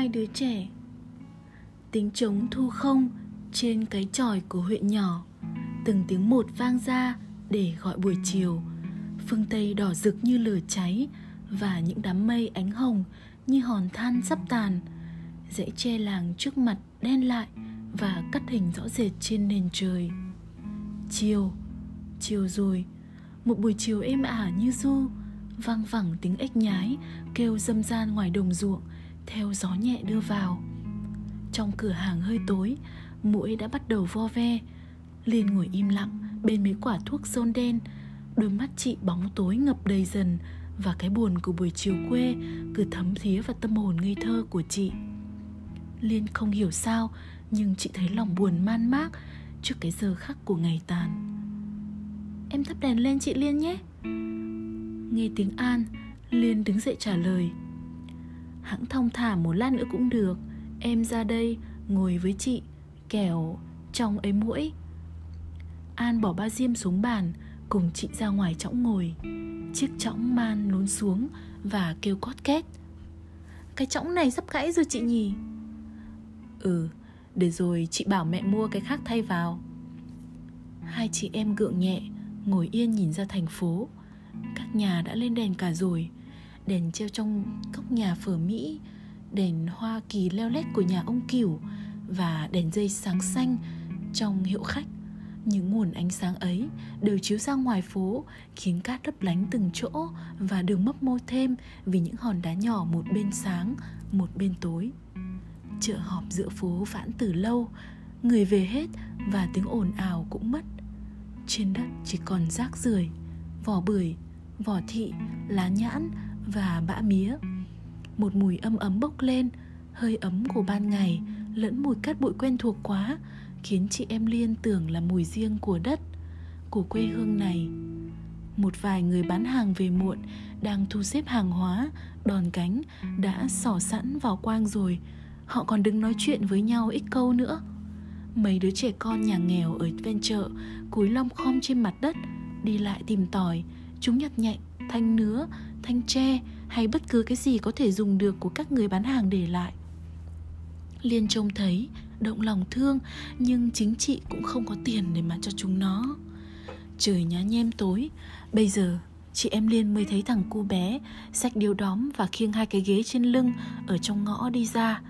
hai đứa trẻ. Tiếng trống thu không trên cái tròi của huyện nhỏ. Từng tiếng một vang ra để gọi buổi chiều. Phương tây đỏ rực như lửa cháy và những đám mây ánh hồng như hòn than sắp tàn. Dãy tre làng trước mặt đen lại và cắt hình rõ rệt trên nền trời. Chiều chiều rồi, một buổi chiều êm ả như du, vang vẳng tiếng ếch nhái kêu dâm gian ngoài đồng ruộng theo gió nhẹ đưa vào. Trong cửa hàng hơi tối mũi đã bắt đầu vo ve. Liền ngồi im lặng bên mấy quả thuốc sơn đen, đôi mắt chị bóng tối ngập đầy dần và cái buồn của buổi chiều quê cứ thấm thía vào tâm hồn ngây thơ của chị. Liên không hiểu sao, nhưng chị thấy lòng buồn man mác trước cái giờ khắc của ngày tàn. Em thắp đèn lên chị liên nhé. Nghe tiếng an, liên đứng dậy trả lời hãng thong thả một lát nữa cũng được. Em ra đây, ngồi với chị, kẻo, trong ấy mũi an bỏ ba diêm xuống bàn, cùng chị ra ngoài chõng ngồi. Chiếc chõng man lún xuống và kêu cót két. Cái chõng này sắp gãy rồi chị nhỉ? Ừ để rồi chị bảo mẹ mua cái khác thay vào. Hai chị em gượng nhẹ, ngồi yên nhìn ra thành phố. Các nhà đã lên đèn cả rồi đèn treo trong góc nhà phở mỹ đèn hoa kỳ leo lét của nhà ông cửu và đèn dây sáng xanh trong hiệu khách. Những nguồn ánh sáng ấy đều chiếu ra ngoài phố, khiến cát lấp lánh từng chỗ và đường mấp mô thêm vì những hòn đá nhỏ một bên sáng, một bên tối. Chợ họp giữa phố vãn từ lâu, người về hết và tiếng ồn ào cũng mất. Trên đất chỉ còn rác rưởi, vỏ bưởi, vỏ thị, lá nhãn và bã mía. Một mùi âm ấm bốc lên, hơi ấm của ban ngày lẫn mùi cát bụi quen thuộc quá, khiến chị em liên tưởng là mùi riêng của đất, của quê hương này. Một vài người bán hàng về muộn, đang thu xếp hàng hóa, đòn cánh đã xỏ sẵn vào quang rồi. Họ còn đứng nói chuyện với nhau ít câu nữa. Mấy đứa trẻ con nhà nghèo ở ven chợ cúi lom khom trên mặt đất, đi lại tìm tòi, chúng nhặt nhạnh, thanh nứa thanh tre hay bất cứ cái gì có thể dùng được của các người bán hàng để lại. Liên trông thấy, động lòng thương, nhưng chính chị cũng không có tiền để mà cho chúng nó. Trời nhá nhem tối, bây giờ chị em liên mới thấy thằng cu bé xách điếu đóm và khiêng hai cái ghế trên lưng ở trong ngõ đi ra.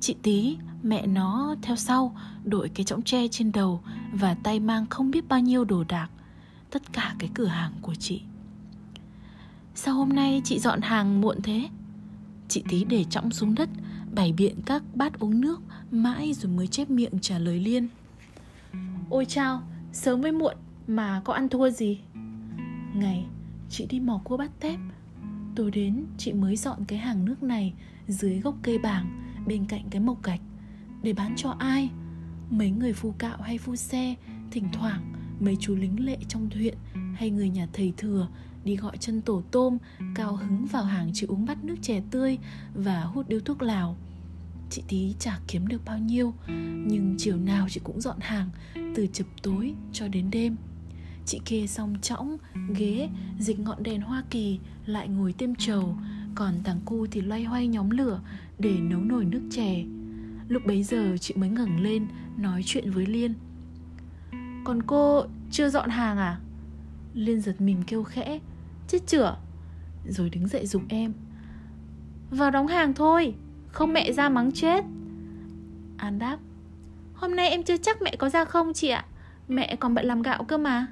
Chị tí, mẹ nó theo sau, đội cái chõng tre trên đầu và tay mang không biết bao nhiêu đồ đạc. Tất cả cái cửa hàng của chị sao hôm nay chị dọn hàng muộn thế? Chị tí để trọng xuống đất, bày biện các bát uống nước, mãi rồi mới chép miệng trả lời liên. Ôi chao, sớm với muộn mà có ăn thua gì? Ngày, chị đi mò cua bát tép. Tối đến, chị mới dọn cái hàng nước này dưới gốc cây bảng bên cạnh cái mộc gạch, để bán cho ai? Mấy người phu cạo hay phu xe, thỉnh thoảng mấy chú lính lệ trong huyện hay người nhà thầy thừa đi gọi chân tổ tôm, cao hứng vào hàng chị uống bắt nước chè tươi và hút điếu thuốc lào. Chị tí chả kiếm được bao nhiêu, nhưng chiều nào chị cũng dọn hàng, từ chập tối cho đến đêm. Chị kê xong chõng, ghế, dịch ngọn đèn hoa kỳ, lại ngồi tiêm trầu, còn thằng cu thì loay hoay nhóm lửa để nấu nồi nước chè. Lúc bấy giờ chị mới ngẩng lên, nói chuyện với liên. Còn cô chưa dọn hàng à? Liên giật mình kêu khẽ chết chửa, rồi đứng dậy dục em. Vào đóng hàng thôi, không mẹ ra mắng chết. An đáp, hôm nay em chưa chắc mẹ có ra không chị ạ, mẹ còn bận làm gạo cơ mà.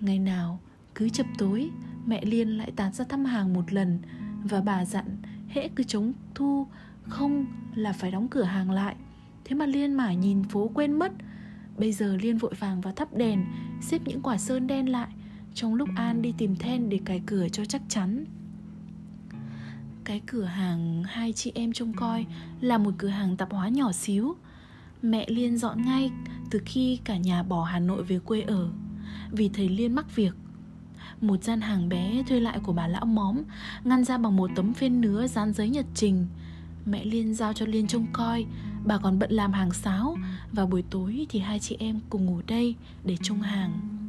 Ngày nào, cứ chập tối, mẹ liên lại tán ra thăm hàng một lần và bà dặn hễ cứ chống thu không là phải đóng cửa hàng lại. Thế mà liên mải nhìn phố quên mất. Bây giờ liên vội vàng vào thắp đèn, xếp những quả sơn đen lại trong lúc an đi tìm then để cài cửa cho chắc chắn. Cái cửa hàng hai chị em trông coi là một cửa hàng tạp hóa nhỏ xíu. Mẹ liên dọn ngay từ khi cả nhà bỏ hà nội về quê ở, vì thầy liên mắc việc. Một gian hàng bé thuê lại của bà lão móm ngăn ra bằng một tấm phên nứa dán giấy nhật trình. Mẹ liên giao cho liên trông coi, bà còn bận làm hàng sáo và buổi tối thì hai chị em cùng ngủ đây để trông hàng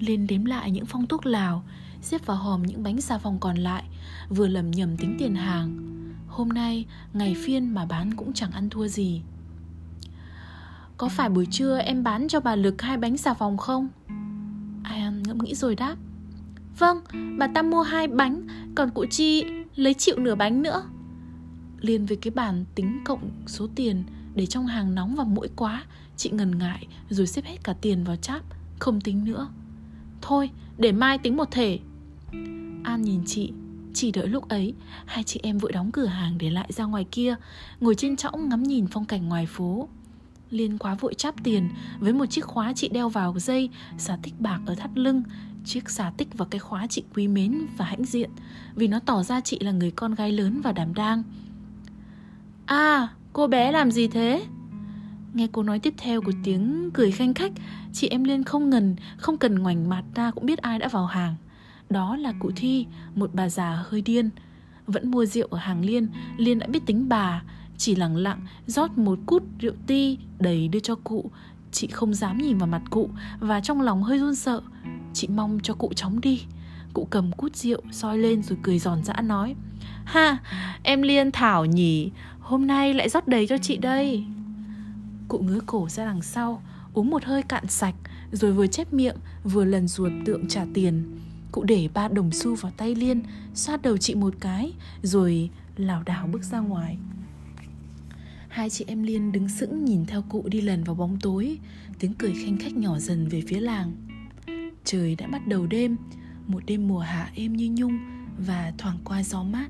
liên đếm lại những phong thuốc lào xếp vào hòm những bánh xà phòng còn lại vừa lầm nhầm tính tiền hàng. Hôm nay ngày phiên mà bán cũng chẳng ăn thua gì. Có phải buổi trưa em bán cho bà Lực hai bánh xà phòng không? Ai ăn ngẫm nghĩ rồi đáp. Vâng, bà ta mua hai bánh Còn cụ Chi lấy chịu nửa bánh nữa. Liền với cái bàn tính cộng số tiền Để trong hàng nóng và mũi quá Chị ngần ngại rồi xếp hết cả tiền vào cháp Không tính nữa. Thôi, để mai tính một thể. An nhìn chị, Chỉ đợi lúc ấy, Hai chị em vội đóng cửa hàng để lại ra ngoài kia, Ngồi trên trõng ngắm nhìn phong cảnh ngoài phố. Liên quá vội chắp tiền Với một chiếc khóa chị đeo vào dây, Xà tích bạc ở thắt lưng, Chiếc xà tích và cái khóa chị quý mến và hãnh diện, Vì nó tỏ ra chị là người con gái lớn và đảm đang. À cô bé làm gì thế? Nghe cô nói tiếp theo của tiếng cười khanh khách Chị em Liên không ngần Không cần ngoảnh mặt ra cũng biết ai đã vào hàng. Đó là cụ Thi Một bà già hơi điên. Vẫn mua rượu ở hàng Liên Liên đã biết tính bà. Chỉ lặng lặng rót một cút rượu ti đầy đưa cho cụ. Chị không dám nhìn vào mặt cụ Và trong lòng hơi run sợ. Chị mong cho cụ chóng đi. Cụ cầm cút rượu soi lên rồi cười giòn giã nói Ha, em Liên Thảo nhỉ Hôm nay lại rót đầy cho chị đây. Cụ ngứa cổ ra đằng sau, Uống một hơi cạn sạch, Rồi vừa chép miệng, Vừa lần ruột tượng trả tiền. Cụ để ba đồng xu vào tay Liên, xoa đầu chị một cái, Rồi lảo đảo bước ra ngoài. Hai chị em Liên đứng sững nhìn theo cụ đi lần vào bóng tối. Tiếng cười khanh khách nhỏ dần về phía làng. Trời đã bắt đầu đêm, Một đêm mùa hạ êm như nhung Và thoảng qua gió mát.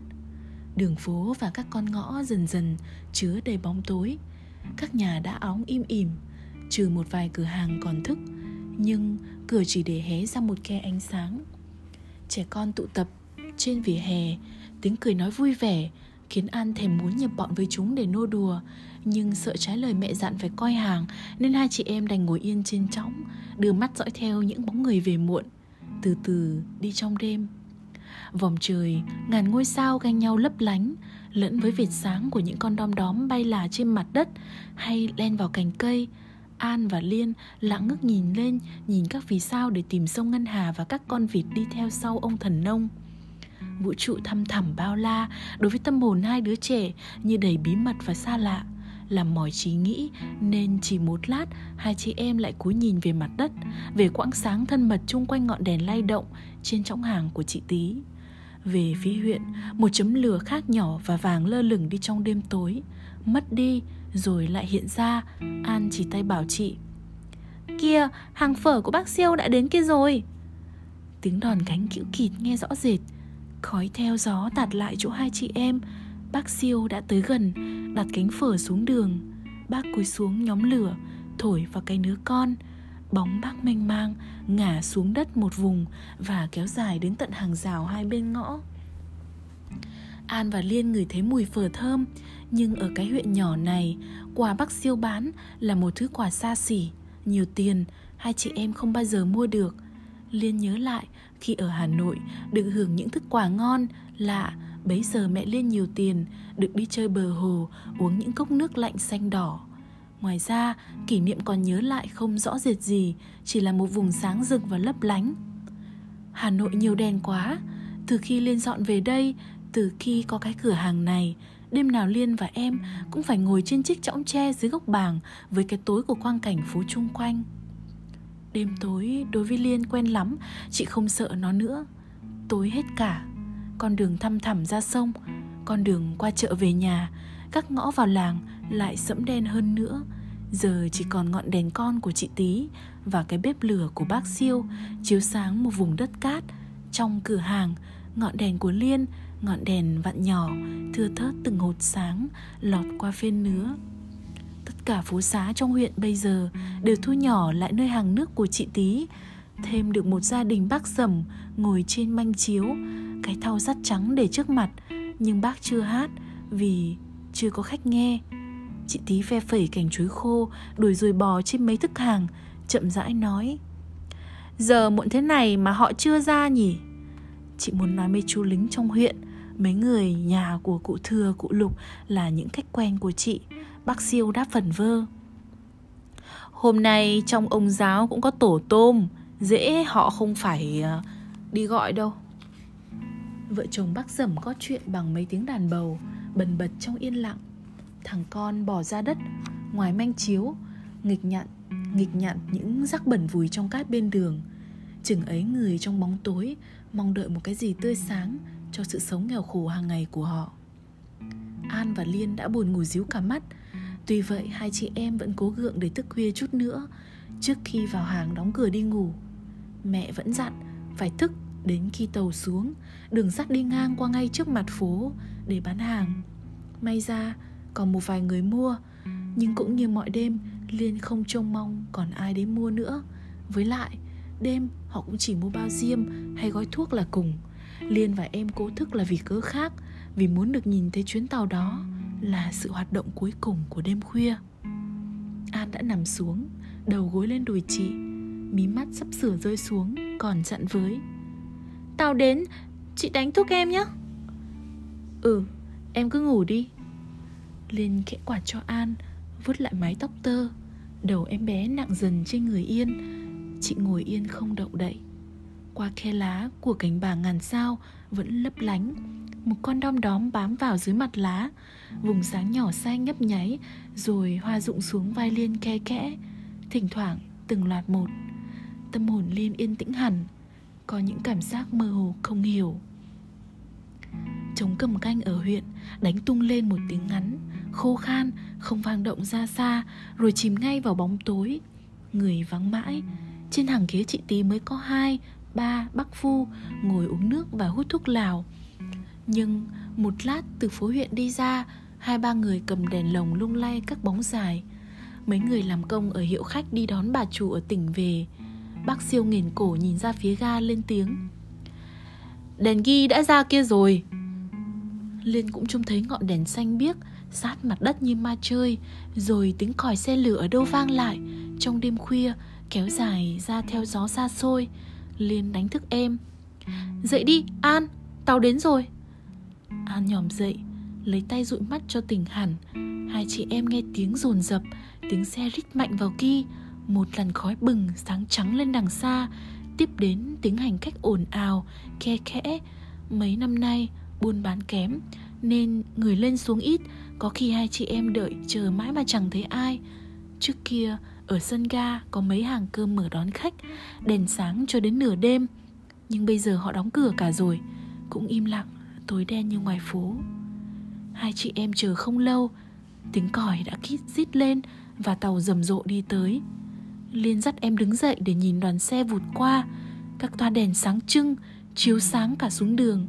Đường phố và các con ngõ dần dần chứa đầy bóng tối. Các nhà đã óng im ỉm Trừ một vài cửa hàng còn thức Nhưng cửa chỉ để hé ra một khe ánh sáng. Trẻ con tụ tập trên vỉa hè Tiếng cười nói vui vẻ Khiến An thèm muốn nhập bọn với chúng để nô đùa Nhưng sợ trái lời mẹ dặn phải coi hàng Nên hai chị em đành ngồi yên trên trõng Đưa mắt dõi theo những bóng người về muộn Từ từ đi trong đêm. Vòng trời, ngàn ngôi sao ganh nhau lấp lánh Lẫn với vệt sáng của những con đom đóm bay là trên mặt đất, Hay len vào cành cây. An và Liên lặng ngước nhìn lên, Nhìn các vì sao để tìm sông Ngân Hà Và các con vịt đi theo sau ông thần nông. Vũ trụ thăm thẳm bao la Đối với tâm hồn hai đứa trẻ Như đầy bí mật và xa lạ. Làm mỏi trí nghĩ, nên chỉ một lát, hai chị em lại cúi nhìn về mặt đất, về quãng sáng thân mật chung quanh ngọn đèn lay động trên trọng hàng của chị tí về phía huyện, một chấm lửa khác nhỏ và vàng lơ lửng đi trong đêm tối. Mất đi, rồi lại hiện ra. An chỉ tay bảo chị. Kia hàng phở của bác siêu đã đến kia rồi. Tiếng đòn cánh cữu kịt nghe rõ rệt. Khói theo gió tạt lại chỗ hai chị em. Bác siêu đã tới gần, đặt cánh phở xuống đường. Bác cúi xuống nhóm lửa, thổi vào cái nứa con bóng bác mênh mang, ngả xuống đất một vùng và kéo dài đến tận hàng rào hai bên ngõ. An và liên ngửi thấy mùi phở thơm, nhưng ở cái huyện nhỏ này, quà bác siêu bán là một thứ quà xa xỉ, nhiều tiền, hai chị em không bao giờ mua được. Liên nhớ lại, khi ở hà nội, được hưởng những thức quà ngon, lạ, Bấy giờ mẹ Liên nhiều tiền, Được đi chơi bờ hồ, Uống những cốc nước lạnh xanh đỏ. Ngoài ra, kỷ niệm còn nhớ lại không rõ rệt gì, Chỉ là một vùng sáng rực và lấp lánh. Hà Nội nhiều đèn quá. Từ khi Liên dọn về đây, Từ khi có cái cửa hàng này, Đêm nào Liên và em cũng phải ngồi trên chiếc chõng tre dưới gốc bàng Với cái tối của quang cảnh phố chung quanh. Đêm tối đối với Liên quen lắm, Chị không sợ nó nữa. Tối hết cả. Con đường thăm thẳm ra sông, con đường qua chợ về nhà các ngõ vào làng lại sẫm đen hơn nữa. Giờ chỉ còn ngọn đèn con của chị tí và cái bếp lửa của bác siêu chiếu sáng một vùng đất cát. Trong cửa hàng, ngọn đèn của liên, ngọn đèn vặn nhỏ thưa thớt từng hột sáng lọt qua phên nứa. Tất cả phố xá trong huyện bây giờ đều thu nhỏ lại nơi hàng nước của chị tí thêm được một gia đình bác sầm ngồi trên manh chiếu, cái thau sắt trắng để trước mặt, nhưng bác chưa hát vì chưa có khách nghe chị tí phe phẩy cành chuối khô, đuổi rồi bò trên mấy thức hàng, chậm rãi nói. Giờ muộn thế này mà họ chưa ra nhỉ? Chị muốn nói mấy chú lính trong huyện, mấy người nhà của cụ thừa, cụ lục là những khách quen của chị. Bác siêu đáp phần vơ. Hôm nay trong ông giáo cũng có tổ tôm, dễ họ không phải à, đi gọi đâu. Vợ chồng bác Dẩm có chuyện bằng mấy tiếng đàn bầu, bần bật trong yên lặng. Thằng con bỏ ra đất, Ngoài manh chiếu, Nghịch nhặn Nghịch nhặn những rắc bẩn vùi trong cát bên đường. Chừng ấy người trong bóng tối Mong đợi một cái gì tươi sáng Cho sự sống nghèo khổ hàng ngày của họ. An và Liên đã buồn ngủ díu cả mắt. Tuy vậy, hai chị em vẫn cố gượng để thức khuya chút nữa Trước khi vào hàng đóng cửa đi ngủ. Mẹ vẫn dặn phải thức đến khi tàu xuống, Đường sắt đi ngang qua ngay trước mặt phố để bán hàng. May ra còn một vài người mua. Nhưng cũng như mọi đêm, Liên không trông mong còn ai đến mua nữa. Với lại, Đêm họ cũng chỉ mua bao diêm hay gói thuốc là cùng. Liên và em cố thức là vì cớ khác, Vì muốn được nhìn thấy chuyến tàu đó Là sự hoạt động cuối cùng của đêm khuya. An đã nằm xuống, Đầu gối lên đùi chị, Mí mắt sắp sửa rơi xuống, Còn dặn với. Tàu đến, Chị đánh thuốc em nhé Ừ Em cứ ngủ đi. Liên khẽ quạt cho An vứt lại mái tóc tơ. Đầu em bé nặng dần trên người Yên. Chị ngồi yên không động đậy. Qua khe lá của cánh bà ngàn sao Vẫn lấp lánh, Một con đom đóm bám vào dưới mặt lá, Vùng sáng nhỏ xanh nhấp nháy, Rồi hoa rụng xuống vai Liên khe kẽ Thỉnh thoảng từng loạt một, Tâm hồn Liên yên tĩnh hẳn, Có những cảm giác mơ hồ không hiểu. Chống cầm canh ở huyện, Đánh tung lên một tiếng ngắn. Khô khan, Không vang động ra xa, Rồi chìm ngay vào bóng tối. Người vắng mãi. Trên hàng ghế chị tí mới có hai, Ba bác phu Ngồi uống nước và hút thuốc lào. Nhưng một lát từ phố huyện đi ra, Hai ba người cầm đèn lồng lung lay các bóng dài. Mấy người làm công ở hiệu khách đi đón bà chủ ở tỉnh về. Bác siêu nghiền cổ nhìn ra phía ga lên tiếng. Đèn ghi đã ra kia rồi. Liên cũng trông thấy ngọn đèn xanh biếc. Sát mặt đất như ma chơi, Rồi tiếng còi xe lửa ở đâu vang lại. Trong đêm khuya, Kéo dài ra theo gió xa xôi Liên đánh thức em. Dậy đi, An Tàu đến rồi. An nhòm dậy, Lấy tay dụi mắt cho tỉnh hẳn. Hai chị em nghe tiếng rồn rập Tiếng xe rít mạnh vào kia Một làn khói bừng sáng trắng lên đằng xa, Tiếp đến tiếng hành khách ồn ào, Khe khẽ. Mấy năm nay, buôn bán kém nên người lên xuống ít Có khi hai chị em đợi chờ mãi mà chẳng thấy ai. Trước kia ở sân ga có mấy hàng cơm mở đón khách Đèn sáng cho đến nửa đêm. Nhưng bây giờ họ đóng cửa cả rồi Cũng im lặng, tối đen như ngoài phố. Hai chị em chờ không lâu Tiếng còi đã kít rít lên Và tàu rầm rộ đi tới. Liên dắt em đứng dậy để nhìn đoàn xe vụt qua Các toa đèn sáng trưng Chiếu sáng cả xuống đường.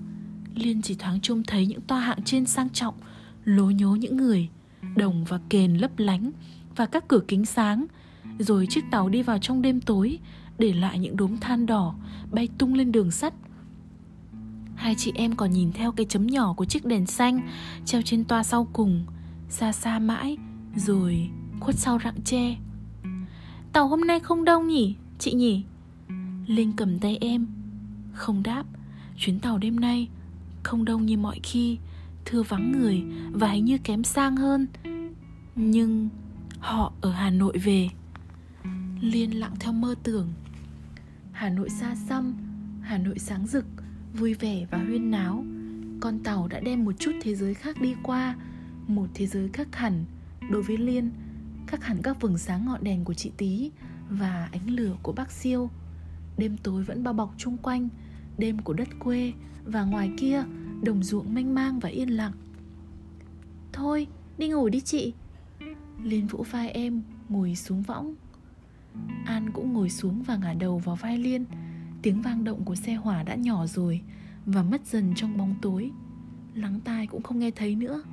Liên chỉ thoáng trông thấy những toa hạng trên sang trọng, Lố nhố những người, Đồng và kền lấp lánh Và các cửa kính sáng, Rồi chiếc tàu đi vào trong đêm tối, Để lại những đốm than đỏ Bay tung lên đường sắt. Hai chị em còn nhìn theo cái chấm nhỏ của chiếc đèn xanh Treo trên toa sau cùng, Xa xa mãi, Rồi khuất sau rặng tre. Tàu hôm nay không đông nhỉ, Chị nhỉ? Linh cầm tay em, Không đáp. Chuyến tàu đêm nay không đông như mọi khi, Thưa vắng người Và hình như kém sang hơn. Nhưng Họ ở Hà Nội về. Liên lặng theo mơ tưởng. Hà Nội xa xăm, Hà Nội sáng rực, Vui vẻ và huyên náo. Con tàu đã đem một chút thế giới khác đi qua, Một thế giới khác hẳn. Đối với Liên, Khác hẳn các vầng sáng ngọn đèn của chị Tí Và ánh lửa của bác Siêu. Đêm tối vẫn bao bọc chung quanh Đêm của đất quê Và ngoài kia, Đồng ruộng mênh mang và yên lặng. Thôi, đi ngủ đi chị. Liên vỗ vai em Ngồi xuống võng. An cũng ngồi xuống và ngả đầu vào vai Liên. Tiếng vang động của xe hỏa đã nhỏ rồi Và mất dần trong bóng tối. Lắng tai cũng không nghe thấy nữa.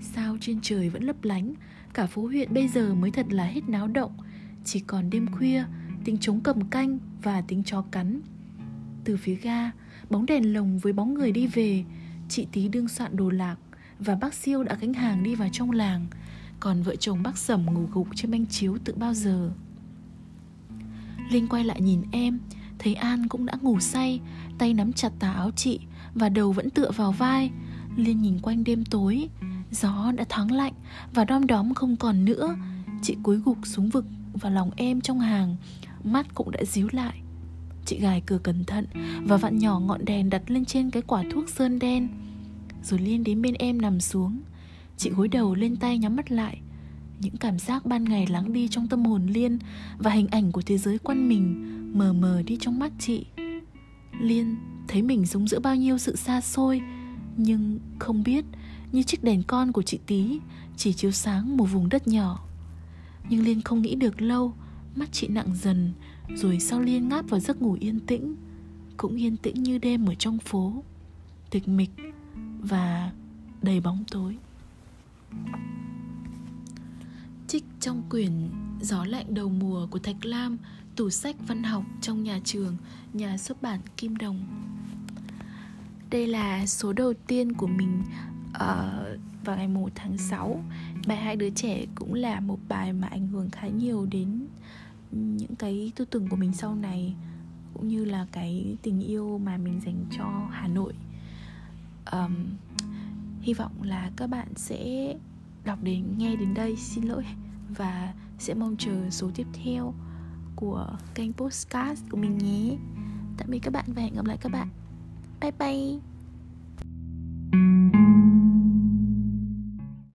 Sao trên trời vẫn lấp lánh, Cả phố huyện bây giờ mới thật là hết náo động. Chỉ còn đêm khuya, Tiếng trống cầm canh và tiếng chó cắn. Từ phía ga, Bóng đèn lồng với bóng người đi về. Chị Tí đương soạn đồ lạc Và bác Siêu đã gánh hàng đi vào trong làng. Còn vợ chồng bác Sẩm ngủ gục trên banh chiếu từ bao giờ. Linh quay lại nhìn em, Thấy An cũng đã ngủ say, Tay nắm chặt tà áo chị Và đầu vẫn tựa vào vai. Liên nhìn quanh đêm tối, Gió đã thoáng lạnh Và đom đóm không còn nữa. Chị cúi gục xuống vực và lòng em trong hàng, Mắt cũng đã díu lại. Chị gài cửa cẩn thận Và vặn nhỏ ngọn đèn đặt lên trên cái quả thuốc sơn đen. Rồi Liên đến bên em nằm xuống. Chị gối đầu lên tay nhắm mắt lại. Những cảm giác ban ngày lắng đi trong tâm hồn Liên Và hình ảnh của thế giới quanh mình Mờ mờ đi trong mắt chị. Liên thấy mình sống giữa bao nhiêu sự xa xôi, Nhưng không biết Như chiếc đèn con của chị Tí Chỉ chiếu sáng một vùng đất nhỏ. Nhưng Liên không nghĩ được lâu, Mắt chị nặng dần rồi sau Liên ngáp vào giấc ngủ yên tĩnh Cũng yên tĩnh như đêm ở trong phố Tịch mịch Và đầy bóng tối. Trích trong quyển Gió lạnh đầu mùa của Thạch Lam Tủ sách văn học trong nhà trường Nhà xuất bản Kim Đồng. Đây là số đầu tiên của mình uh, vào ngày 1 tháng 6 Bài hai đứa trẻ cũng là một bài mà ảnh hưởng khá nhiều đến những cái tư tưởng của mình sau này Cũng như là cái tình yêu mà mình dành cho Hà Nội. Um, Hy vọng là các bạn sẽ đọc đến nghe đến đây xin lỗi và sẽ mong chờ số tiếp theo của kênh podcast của mình nhé. Tạm biệt các bạn và hẹn gặp lại các bạn. Bye bye.